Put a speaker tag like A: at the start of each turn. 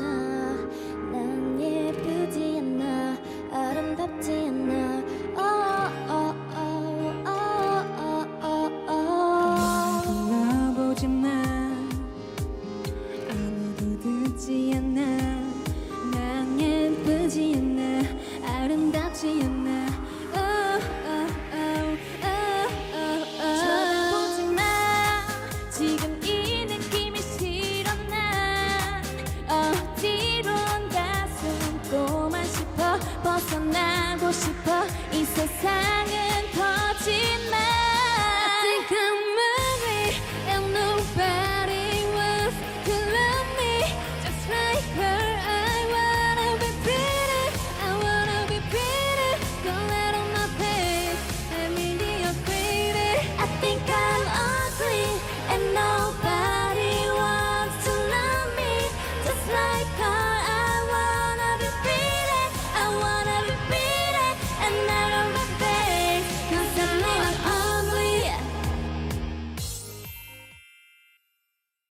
A: 난 예쁘지 않아. 아름답지 않아,
B: 불러 보지 마 아무도 듣지 않아.
A: 싶어 이 세상은 거짓말. I think
B: I'm ready and nobody was to love me just like her. I wanna be pretty I wanna be pretty. Don't let on my face let me be your
A: I think I'm ugly and nobody wants to love me just like her